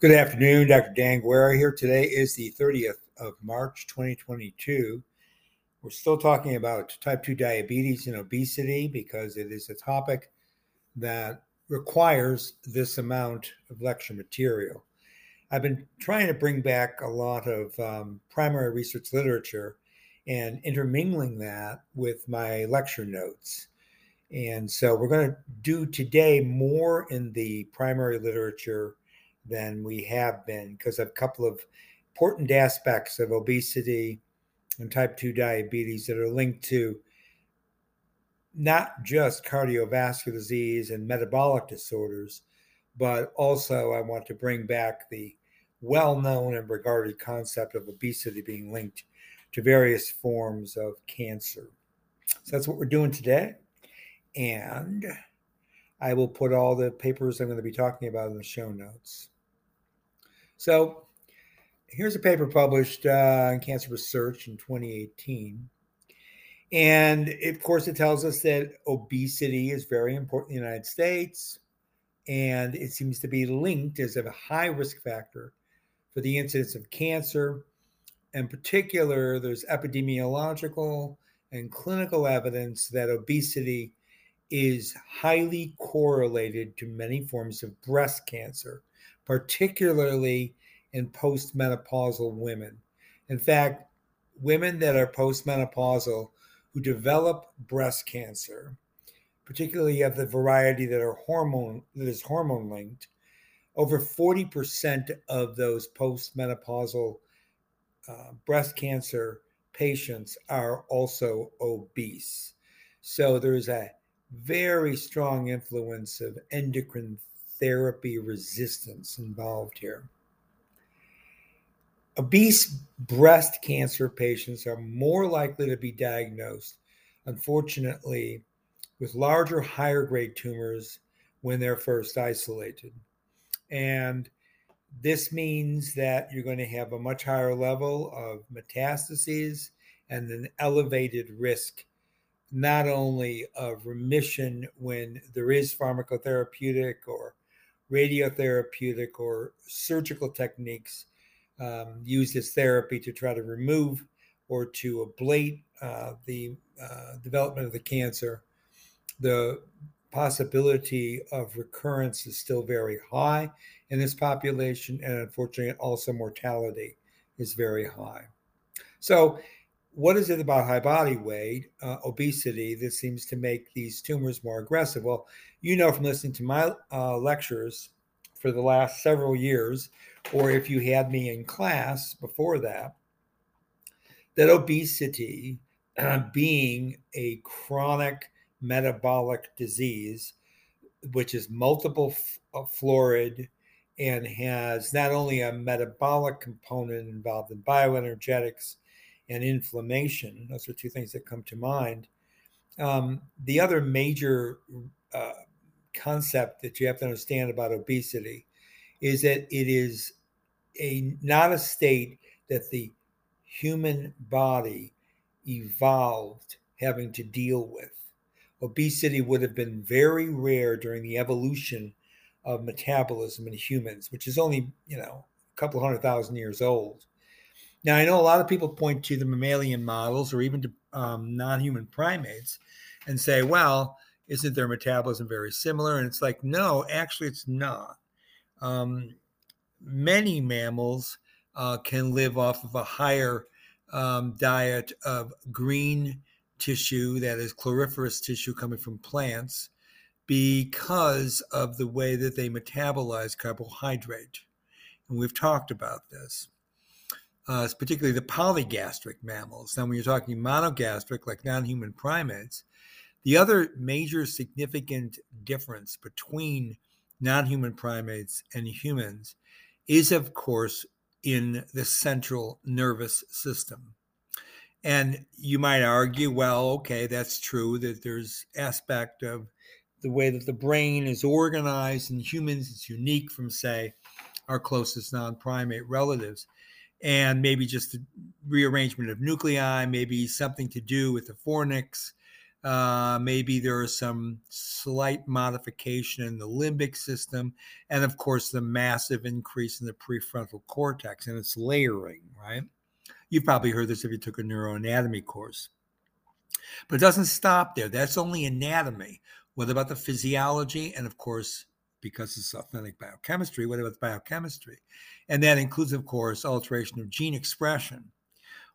Good afternoon, Dr. Dan Guerra here. Today is the 30th of March, 2022. We're still talking about type 2 diabetes and obesity because it is a topic that requires this amount of lecture material. I've been trying to bring back a lot of um, primary research literature and intermingling that with my lecture notes. And so we're going to do today more in the primary literature than we have been because of a couple of important aspects of obesity and type 2 diabetes that are linked to not just cardiovascular disease and metabolic disorders, but also I want to bring back the well known and regarded concept of obesity being linked to various forms of cancer. So that's what we're doing today. And I will put all the papers I'm going to be talking about in the show notes. So here's a paper published uh, in Cancer Research in 2018. And of course, it tells us that obesity is very important in the United States. And it seems to be linked as a high risk factor for the incidence of cancer. In particular, there's epidemiological and clinical evidence that obesity is highly correlated to many forms of breast cancer particularly in postmenopausal women. In fact, women that are postmenopausal who develop breast cancer, particularly of the variety that are hormone that is hormone linked, over 40% of those postmenopausal uh, breast cancer patients are also obese. So there's a very strong influence of endocrine therapy resistance involved here. Obese breast cancer patients are more likely to be diagnosed, unfortunately, with larger, higher grade tumors when they're first isolated. And this means that you're going to have a much higher level of metastases and an elevated risk, not only of remission when there is pharmacotherapeutic or radiotherapeutic or surgical techniques um, used as therapy to try to remove or to ablate uh, the uh, development of the cancer, the possibility of recurrence is still very high in this population, and unfortunately, also mortality is very high. So, what is it about high body weight, uh, obesity, that seems to make these tumors more aggressive? Well, you know from listening to my uh, lectures for the last several years, or if you had me in class before that, that obesity uh, being a chronic metabolic disease, which is multiple f- uh, florid and has not only a metabolic component involved in bioenergetics and inflammation. Those are two things that come to mind. Um, the other major uh, concept that you have to understand about obesity is that it is a not a state that the human body evolved having to deal with. Obesity would have been very rare during the evolution of metabolism in humans, which is only, you know, a couple hundred thousand years old. Now, I know a lot of people point to the mammalian models or even to um, non human primates and say, well, isn't their metabolism very similar? And it's like, no, actually, it's not. Um, many mammals uh, can live off of a higher um, diet of green tissue, that is chloriferous tissue coming from plants, because of the way that they metabolize carbohydrate. And we've talked about this uh, particularly the polygastric mammals. Now, when you're talking monogastric, like non human primates, the other major significant difference between non human primates and humans is, of course, in the central nervous system. And you might argue, well, okay, that's true that there's aspect of the way that the brain is organized in humans. It's unique from, say, our closest non-primate relatives and maybe just rearrangement of nuclei, maybe something to do with the fornix, Uh, maybe there is some slight modification in the limbic system, and of course, the massive increase in the prefrontal cortex and its layering, right? You've probably heard this if you took a neuroanatomy course. But it doesn't stop there. That's only anatomy. What about the physiology? And of course, because it's authentic biochemistry, what about biochemistry? And that includes, of course, alteration of gene expression.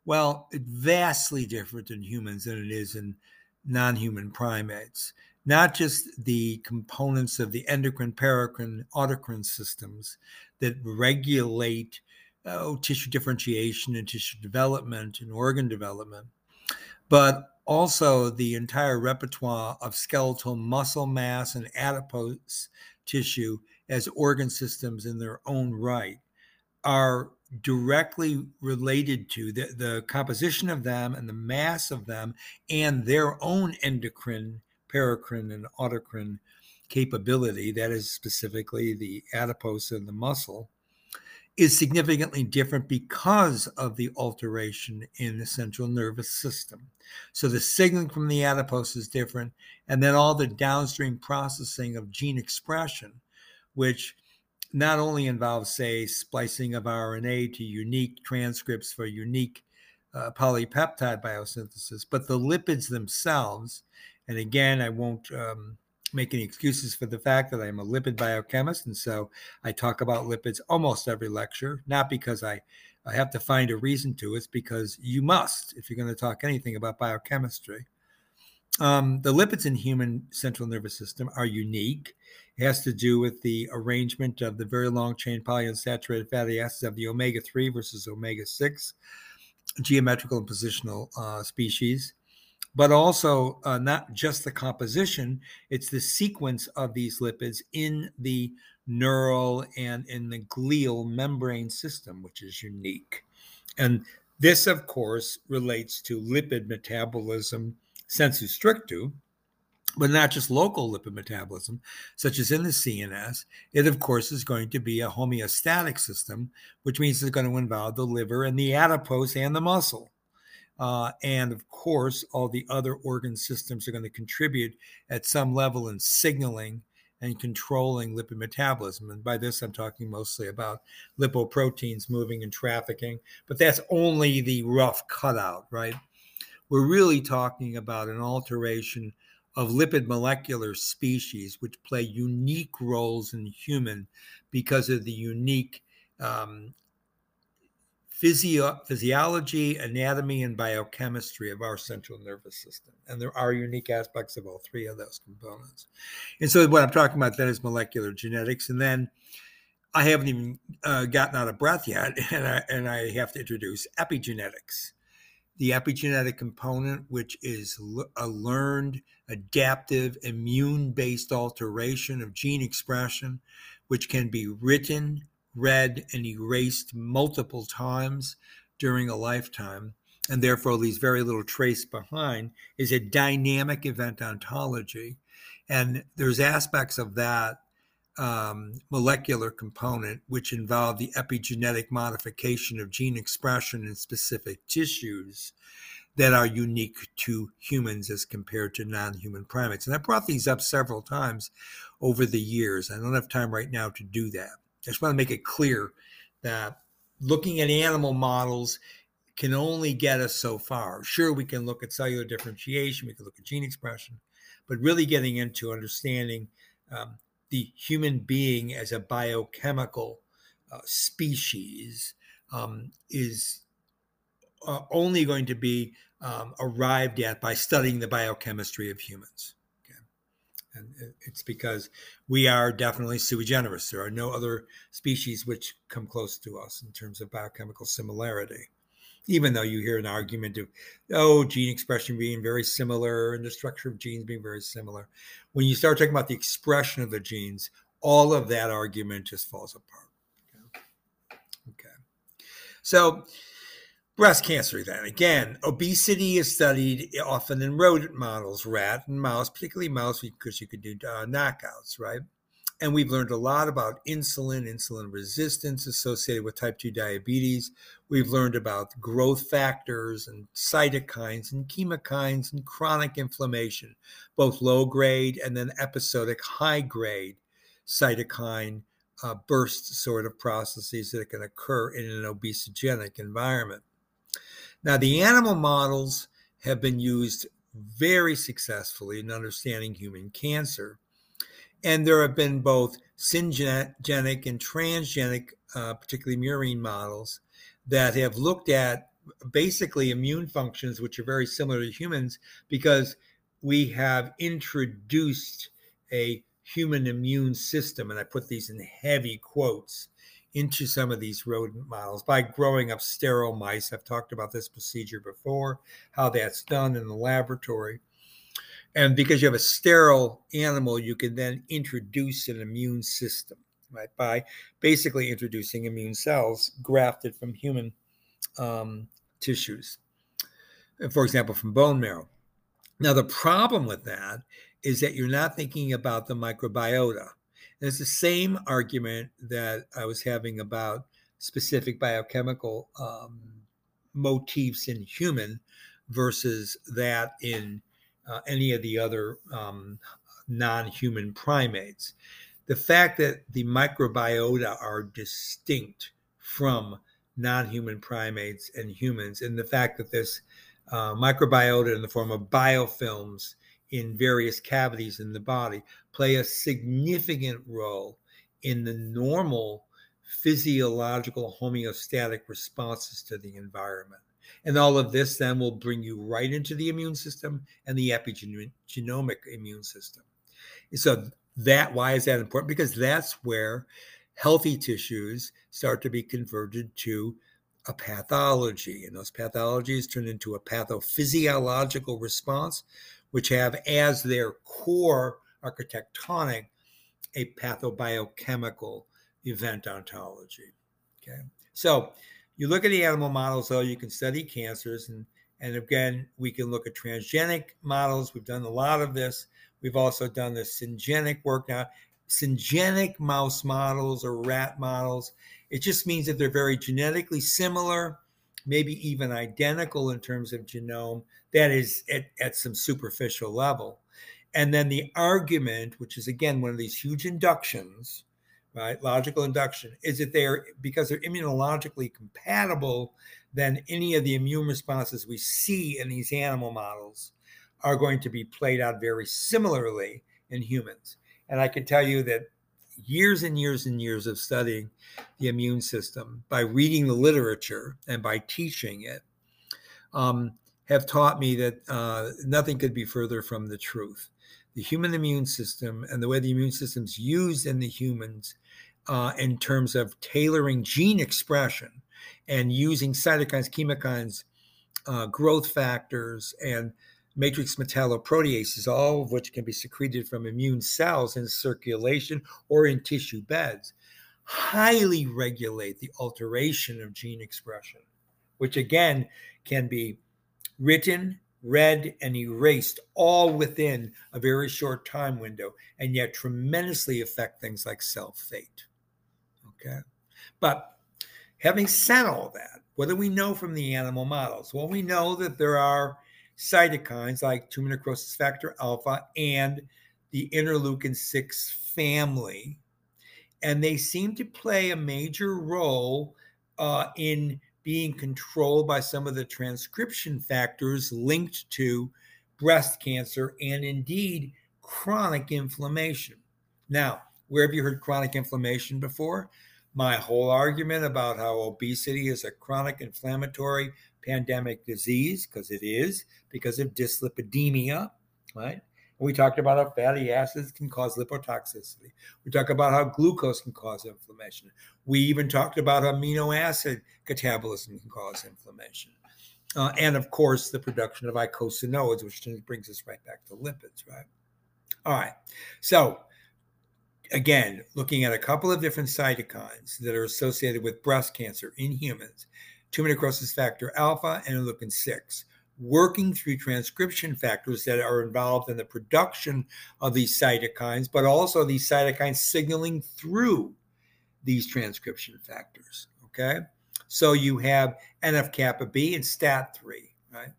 Well, it's vastly different in humans than it is in non human primates. Not just the components of the endocrine, paracrine, autocrine systems that regulate oh, tissue differentiation and tissue development and organ development, but also the entire repertoire of skeletal muscle mass and adipose tissue as organ systems in their own right are directly related to the, the composition of them and the mass of them and their own endocrine, paracrine, and autocrine capability, that is specifically the adipose and the muscle, is significantly different because of the alteration in the central nervous system. So the signaling from the adipose is different, and then all the downstream processing of gene expression, which not only involves, say, splicing of RNA to unique transcripts for unique uh, polypeptide biosynthesis, but the lipids themselves. And again, I won't um, make any excuses for the fact that I'm a lipid biochemist. And so I talk about lipids almost every lecture, not because I, I have to find a reason to, it's because you must if you're going to talk anything about biochemistry. Um, the lipids in human central nervous system are unique. It has to do with the arrangement of the very long chain polyunsaturated fatty acids of the omega 3 versus omega 6 geometrical and positional uh, species, but also uh, not just the composition, it's the sequence of these lipids in the neural and in the glial membrane system, which is unique. And this, of course, relates to lipid metabolism sensu stricto, but not just local lipid metabolism, such as in the CNS. It, of course, is going to be a homeostatic system, which means it's going to involve the liver and the adipose and the muscle. Uh, and of course, all the other organ systems are going to contribute at some level in signaling and controlling lipid metabolism. And by this, I'm talking mostly about lipoproteins moving and trafficking, but that's only the rough cutout, right? we're really talking about an alteration of lipid molecular species, which play unique roles in human because of the unique um, physio- physiology, anatomy, and biochemistry of our central nervous system. And there are unique aspects of all three of those components. And so, what I'm talking about then is molecular genetics. And then I haven't even uh, gotten out of breath yet, and I, and I have to introduce epigenetics the epigenetic component, which is a learned, adaptive, immune based alteration of gene expression, which can be written, read, and erased multiple times during a lifetime, and therefore leaves very little trace behind, is a dynamic event ontology. And there's aspects of that um, molecular component, which involve the epigenetic modification of gene expression in specific tissues that are unique to humans as compared to non human primates. And I brought these up several times over the years. I don't have time right now to do that. I just want to make it clear that looking at animal models can only get us so far. Sure, we can look at cellular differentiation, we can look at gene expression, but really getting into understanding um, the human being as a biochemical uh, species um, is uh, only going to be um, arrived at by studying the biochemistry of humans. And it's because we are definitely sui generis. There are no other species which come close to us in terms of biochemical similarity even though you hear an argument of, oh, gene expression being very similar and the structure of genes being very similar. When you start talking about the expression of the genes, all of that argument just falls apart. Okay. okay. So, breast cancer, then again, obesity is studied often in rodent models, rat and mouse, particularly mouse, because you could do uh, knockouts, right? and we've learned a lot about insulin, insulin resistance associated with type 2 diabetes. We've learned about growth factors and cytokines and chemokines and chronic inflammation, both low grade and then episodic high grade cytokine uh, burst sort of processes that can occur in an obesogenic environment. Now, the animal models have been used very successfully in understanding human cancer. And there have been both syngenic and transgenic, uh, particularly murine models, that have looked at basically immune functions, which are very similar to humans, because we have introduced a human immune system, and I put these in heavy quotes, into some of these rodent models by growing up sterile mice. I've talked about this procedure before, how that's done in the laboratory. And because you have a sterile animal, you can then introduce an immune system, right? By basically introducing immune cells grafted from human um, tissues, for example, from bone marrow. Now, the problem with that is that you're not thinking about the microbiota. It's the same argument that I was having about specific biochemical um, motifs in human versus that in uh, any of the other um, non human primates. The fact that the microbiota are distinct from non human primates and humans, and the fact that this uh, microbiota in the form of biofilms in various cavities in the body play a significant role in the normal physiological homeostatic responses to the environment. And all of this then will bring you right into the immune system and the epigenomic immune system. So that why is that important? Because that's where healthy tissues start to be converted to a pathology. And those pathologies turn into a pathophysiological response, which have as their core architectonic a pathobiochemical event ontology. Okay. So you look at the animal models, though, you can study cancers. And, and again, we can look at transgenic models. We've done a lot of this. We've also done the syngenic work now. Syngenic mouse models or rat models, it just means that they're very genetically similar maybe even identical in terms of genome, that is at, at some superficial level. And then the argument, which is again one of these huge inductions, right? Logical induction, is that they're because they're immunologically compatible, then any of the immune responses we see in these animal models are going to be played out very similarly in humans. And I can tell you that years and years and years of studying the immune system by reading the literature and by teaching it um, have taught me that uh, nothing could be further from the truth. The human immune system and the way the immune system is used in the humans uh, in terms of tailoring gene expression and using cytokines, chemokines, uh, growth factors, and matrix metalloproteases, all of which can be secreted from immune cells in circulation or in tissue beds, highly regulate the alteration of gene expression, which again can be written, read, and erased all within a very short time window, and yet tremendously affect things like cell fate. Okay. But having said all that, what do we know from the animal models? Well, we know that there are cytokines like tumor necrosis factor alpha and the interleukin 6 family. And they seem to play a major role uh, in being controlled by some of the transcription factors linked to breast cancer and indeed chronic inflammation. Now, where have you heard chronic inflammation before? My whole argument about how obesity is a chronic inflammatory pandemic disease, because it is, because of dyslipidemia, right? We talked about how fatty acids can cause lipotoxicity. We talked about how glucose can cause inflammation. We even talked about amino acid catabolism can cause inflammation. Uh, and of course, the production of eicosanoids, which brings us right back to lipids, right? All right. So, again, looking at a couple of different cytokines that are associated with breast cancer in humans tumor necrosis factor alpha and interleukin 6. Working through transcription factors that are involved in the production of these cytokines, but also these cytokines signaling through these transcription factors. Okay. So you have NF kappa B and STAT3, right?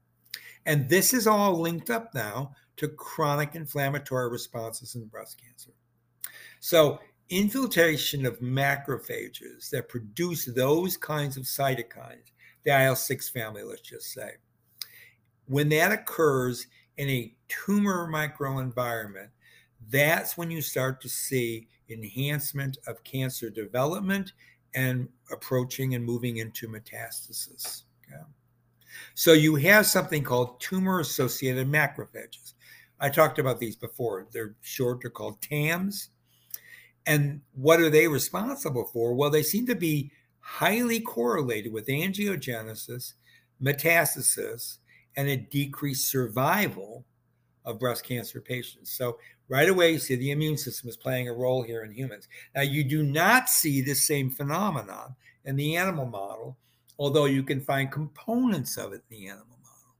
And this is all linked up now to chronic inflammatory responses in breast cancer. So infiltration of macrophages that produce those kinds of cytokines, the IL 6 family, let's just say, when that occurs in a tumor microenvironment, that's when you start to see enhancement of cancer development and approaching and moving into metastasis. Okay? So you have something called tumor associated macrophages. I talked about these before. They're short, they're called TAMs. And what are they responsible for? Well, they seem to be highly correlated with angiogenesis, metastasis, and a decreased survival of breast cancer patients. So, right away, you see the immune system is playing a role here in humans. Now, you do not see the same phenomenon in the animal model, although you can find components of it in the animal model.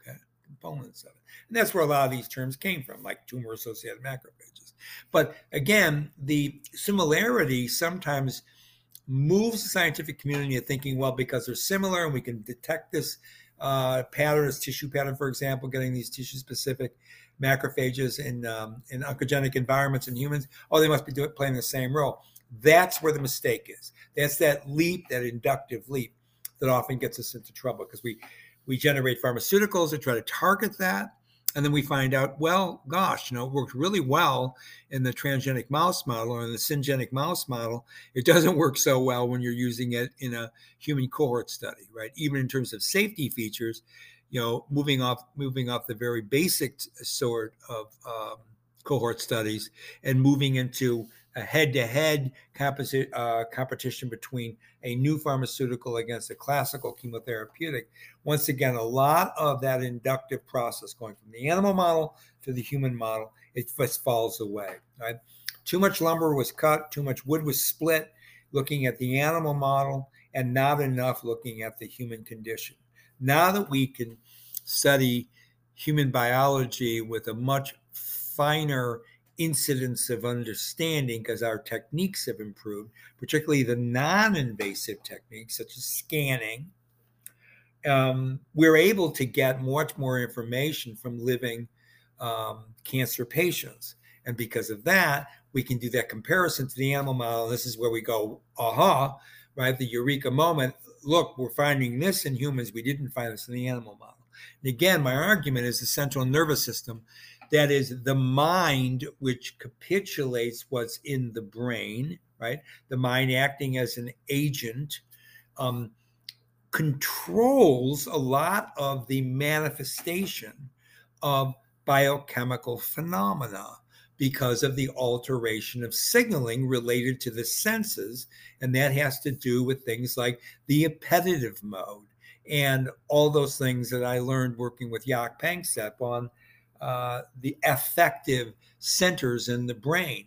Okay, components of it. And that's where a lot of these terms came from, like tumor associated macrophages. But again, the similarity sometimes moves the scientific community to thinking, well, because they're similar and we can detect this uh, pattern, this tissue pattern, for example, getting these tissue specific macrophages in, um, in oncogenic environments in humans, oh, they must be doing, playing the same role. That's where the mistake is. That's that leap, that inductive leap that often gets us into trouble because we we generate pharmaceuticals that try to target that and then we find out, well, gosh, you know, it worked really well in the transgenic mouse model or in the syngenic mouse model. It doesn't work so well when you're using it in a human cohort study, right? Even in terms of safety features, you know, moving off moving off the very basic sort of um, cohort studies and moving into a head-to-head composi- uh, competition between a new pharmaceutical against a classical chemotherapeutic. Once again, a lot of that inductive process going from the animal model to the human model, it just falls away. Right? Too much lumber was cut, too much wood was split, looking at the animal model, and not enough looking at the human condition. Now that we can study human biology with a much finer incidence of understanding because our techniques have improved, particularly the non invasive techniques such as scanning. Um, we're able to get much more information from living um, cancer patients. And because of that, we can do that comparison to the animal model. This is where we go, aha, right? The eureka moment. Look, we're finding this in humans. We didn't find this in the animal model. And again, my argument is the central nervous system that is the mind which capitulates what's in the brain right? The mind acting as an agent um, controls a lot of the manifestation of biochemical phenomena because of the alteration of signaling related to the senses and that has to do with things like the appetitive mode and all those things that i learned working with Jaak Panksepp on uh, the affective centers in the brain.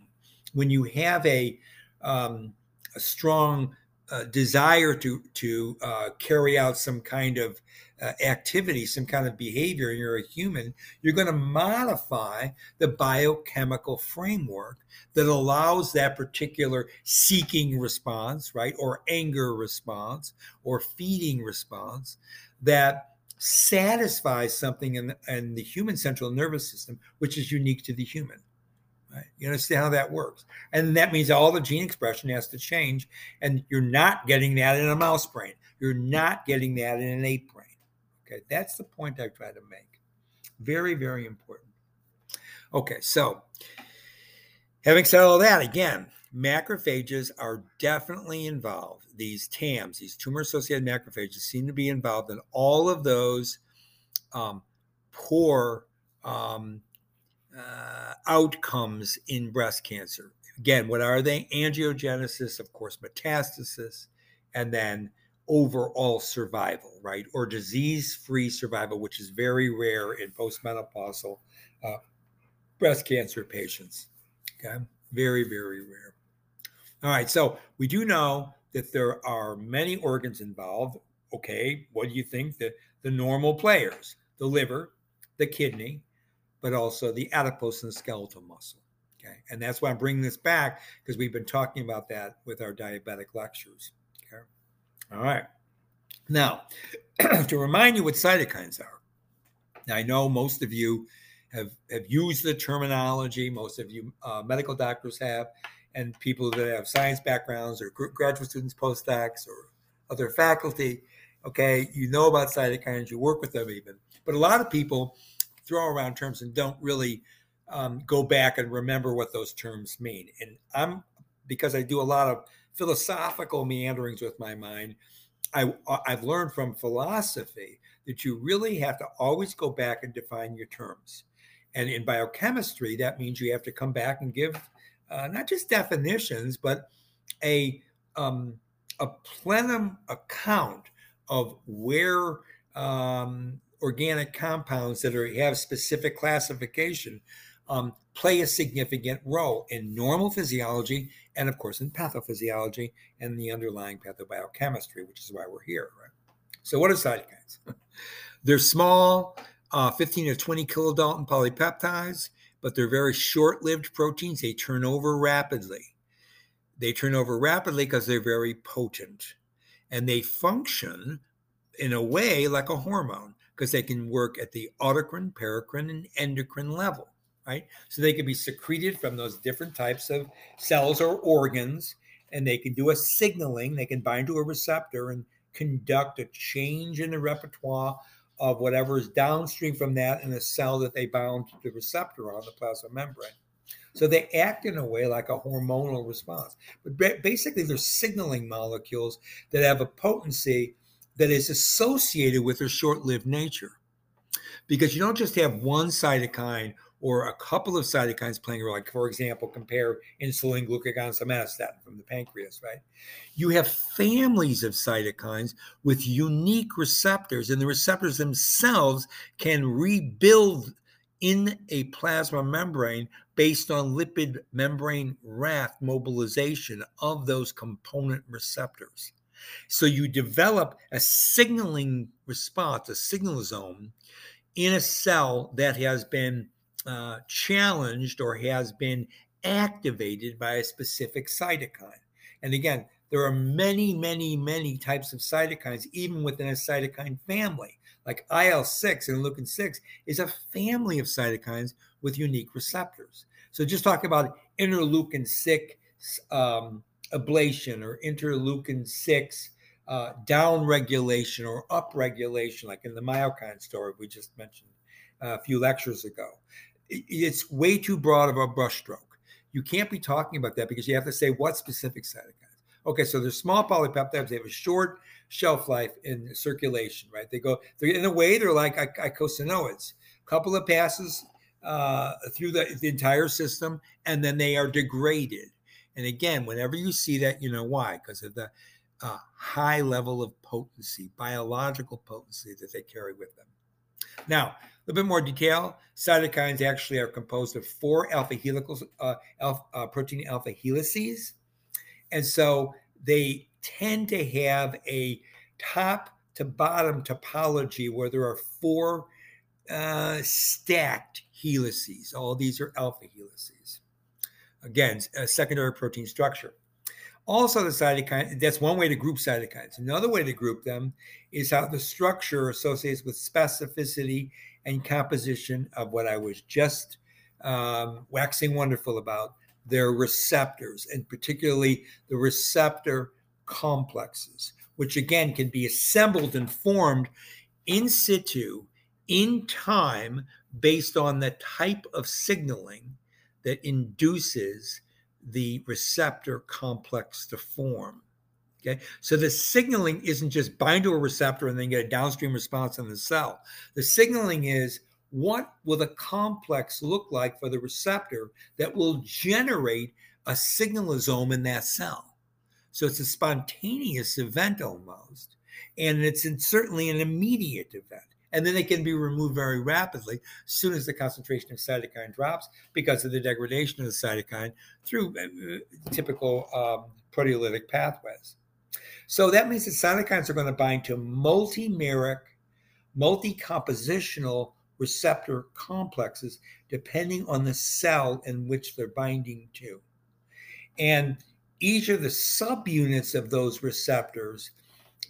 When you have a, um, a strong uh, desire to to uh, carry out some kind of uh, activity, some kind of behavior, and you're a human, you're going to modify the biochemical framework that allows that particular seeking response, right, or anger response, or feeding response that satisfies something in, in the human central nervous system, which is unique to the human. Right? You understand how that works? And that means all the gene expression has to change, and you're not getting that in a mouse brain. You're not getting that in an ape brain. Okay, that's the point I try to make. Very, very important. Okay, so having said all that, again, macrophages are definitely involved. These TAMs, these tumor associated macrophages, seem to be involved in all of those um, poor um, uh, outcomes in breast cancer. Again, what are they? Angiogenesis, of course, metastasis, and then overall survival, right? Or disease free survival, which is very rare in postmenopausal uh, breast cancer patients. Okay, very, very rare. All right, so we do know that there are many organs involved. Okay, what do you think? The, the normal players the liver, the kidney, but also the adipose and the skeletal muscle. Okay. And that's why I'm bringing this back because we've been talking about that with our diabetic lectures. Okay. All right. Now, to remind you what cytokines are, I know most of you have, have used the terminology, most of you uh, medical doctors have, and people that have science backgrounds or graduate students, postdocs, or other faculty. Okay, you know about cytokines, you work with them even. But a lot of people throw around terms and don't really um, go back and remember what those terms mean. And I'm because I do a lot of philosophical meanderings with my mind. I, I've learned from philosophy that you really have to always go back and define your terms. And in biochemistry, that means you have to come back and give uh, not just definitions, but a um, a plenum account of where um, organic compounds that are, have specific classification um, play a significant role in normal physiology and, of course, in pathophysiology and the underlying pathobiochemistry, which is why we're here. Right? So, what are cytokines? they're small, uh, 15 to 20 kilodalton polypeptides, but they're very short lived proteins. They turn over rapidly. They turn over rapidly because they're very potent and they function in a way like a hormone because they can work at the autocrine, paracrine, and endocrine level, right? So they can be secreted from those different types of cells or organs, and they can do a signaling. They can bind to a receptor and conduct a change in the repertoire of whatever is downstream from that in a cell that they bound to the receptor on the plasma membrane. So they act in a way like a hormonal response. But basically, they're signaling molecules that have a potency that is associated with their short lived nature. Because you don't just have one cytokine or a couple of cytokines playing a role. Like, for example, compare insulin, glucagon, somatostatin from the pancreas, right? You have families of cytokines with unique receptors, and the receptors themselves can rebuild in a plasma membrane based on lipid membrane raft mobilization of those component receptors. So you develop a signaling response, a signalosome in a cell that has been uh, challenged or has been activated by a specific cytokine. And again, there are many, many, many types of cytokines, even within a cytokine family. Like IL 6 and interleukin 6 is a family of cytokines with unique receptors. So just talk about interleukin 6 um, ablation or interleukin 6 uh, down regulation or up regulation, like in the myokine story we just mentioned a few lectures ago. It's way too broad of a brushstroke. You can't be talking about that because you have to say what specific cytokines. Okay, so they're small polypeptides. They have a short shelf life in circulation, right? They go, they're in a way, they're like eicosanoids. Couple of passes uh, through the, the entire system, and then they are degraded. And again, whenever you see that, you know why? Because of the uh, high level of potency, biological potency that they carry with them. Now, a little bit more detail. Cytokines actually are composed of four alpha helicals, uh, alpha, uh, protein alpha helices. And so they tend to have a top to bottom topology where there are four uh, stacked helices. All these are alpha helices. Again, a secondary protein structure. Also, the cytokine, that's one way to group cytokines. Another way to group them is how the structure associates with specificity and composition of what I was just um, waxing wonderful about their receptors, and particularly the receptor complexes, which again can be assembled and formed in situ in time based on the type of signaling that induces the receptor complex to form. Okay, so the signaling isn't just bind to a receptor and then get a downstream response in the cell. The signaling is what will the complex look like for the receptor that will generate a signalosome in that cell? So it's a spontaneous event almost, and it's certainly an immediate event and then it can be removed very rapidly as soon as the concentration of cytokine drops because of the degradation of the cytokine through uh, typical um, proteolytic pathways. So that means that cytokines are going to bind to multimeric multi compositional receptor complexes depending on the cell in which they're binding to. And each of the subunits of those receptors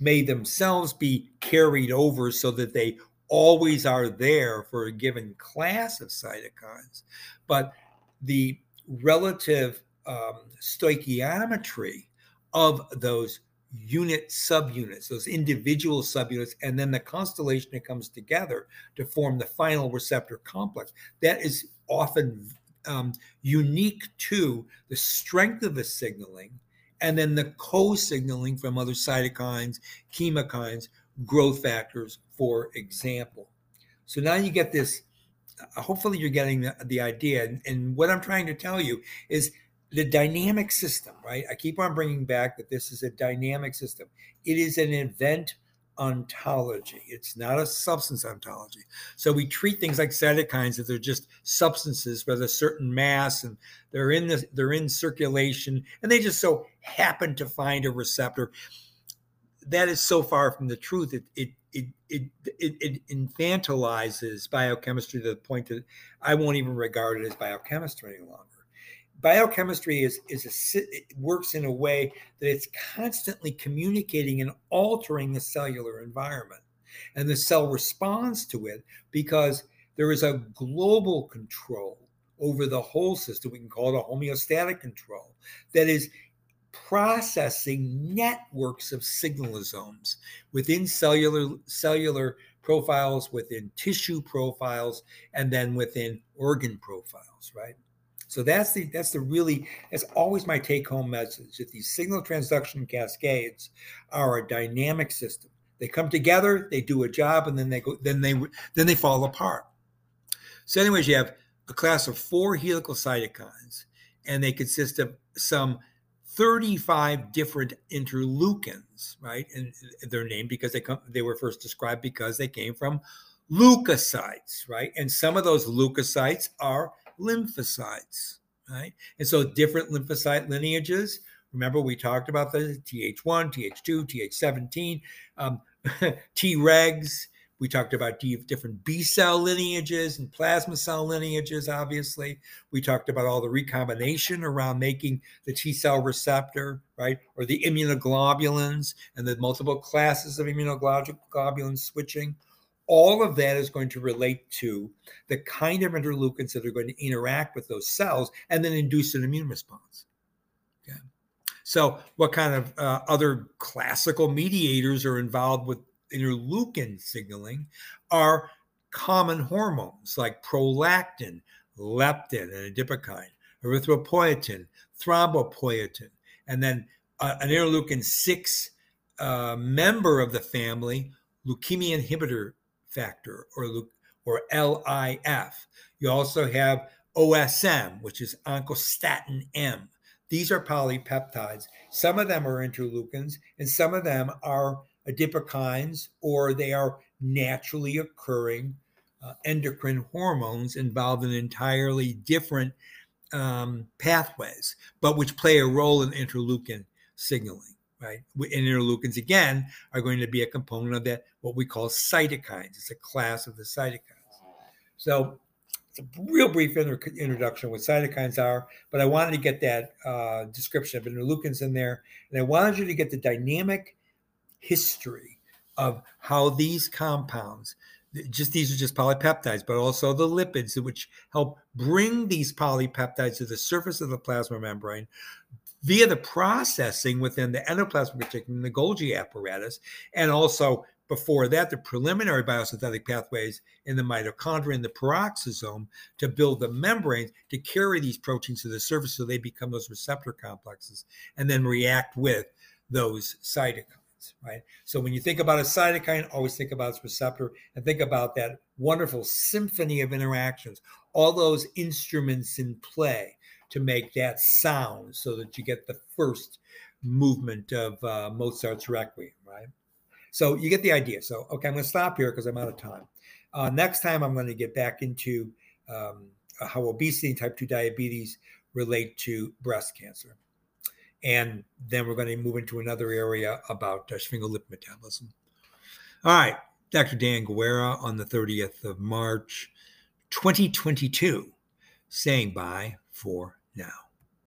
may themselves be carried over so that they always are there for a given class of cytokines. But the relative um, stoichiometry of those unit subunits, those individual subunits, and then the constellation that comes together to form the final receptor complex. That is often um, unique to the strength of the signaling and then the co signaling from other cytokines, chemokines, growth factors, for example. So now you get this. Uh, hopefully, you're getting the, the idea. And, and what I'm trying to tell you is the dynamic system, right? I keep on bringing back that this is a dynamic system. It is an event ontology. It's not a substance ontology. So we treat things like cytokines that they're just substances with a certain mass and they're in the they're in circulation and they just so happen to find a receptor. That is so far from the truth. It it it it, it, it infantilizes biochemistry to the point that I won't even regard it as biochemistry any longer. Biochemistry is is a it works in a way that it's constantly communicating and altering the cellular environment. And the cell responds to it because there is a global control over the whole system. We can call it a homeostatic control that is processing networks of signalosomes within cellular cellular profiles within tissue profiles and then within organ profiles right so that's the that's the really that's always my take home message that these signal transduction cascades are a dynamic system. They come together, they do a job, and then they go then they then they fall apart. So, anyways, you have a class of four helical cytokines, and they consist of some 35 different interleukins, right? And they're named because they come they were first described because they came from leukocytes, right? And some of those leukocytes are lymphocytes, right? And so different lymphocyte lineages. Remember, we talked about the Th1, Th2, Th17, um, Tregs. We talked about different B cell lineages and plasma cell lineages, obviously. We talked about all the recombination around making the T cell receptor, right? Or the immunoglobulins and the multiple classes of immunoglobulin switching all of that is going to relate to the kind of interleukins that are going to interact with those cells and then induce an immune response. Okay. So, what kind of uh, other classical mediators are involved with interleukin signaling are common hormones like prolactin, leptin, and adipokine, erythropoietin, thrombopoietin, and then uh, an interleukin 6 uh, member of the family, leukemia inhibitor factor or, or LIF. You also have OSM, which is oncostatin M. These are polypeptides. Some of them are interleukins, and some of them are adipokines, or they are naturally occurring uh, endocrine hormones involved in entirely different um, pathways, but which play a role in interleukin signaling right? And interleukins again are going to be a component of that, what we call cytokines. It's a class of the cytokines. So it's a real brief inter- introduction what cytokines are, but I wanted to get that uh, description of interleukins in there, and I wanted you to get the dynamic history of how these compounds just these are just polypeptides, but also the lipids which help bring these polypeptides to the surface of the plasma membrane, via the processing within the endoplasmic reticulum, the Golgi apparatus, and also before that, the preliminary biosynthetic pathways in the mitochondria and the peroxisome to build the membranes to carry these proteins to the surface so they become those receptor complexes and then react with those cytokines, right? So when you think about a cytokine, always think about its receptor and think about that wonderful symphony of interactions, all those instruments in play to make that sound so that you get the first movement of uh, Mozart's Requiem, right? So you get the idea. So, okay, I'm going to stop here because I'm out of time. Uh, next time, I'm going to get back into um, how obesity and type 2 diabetes relate to breast cancer. And then we're going to move into another area about uh, sphingolipid metabolism. All right, Dr. Dan Guerra on the 30th of March, 2022, saying bye for now.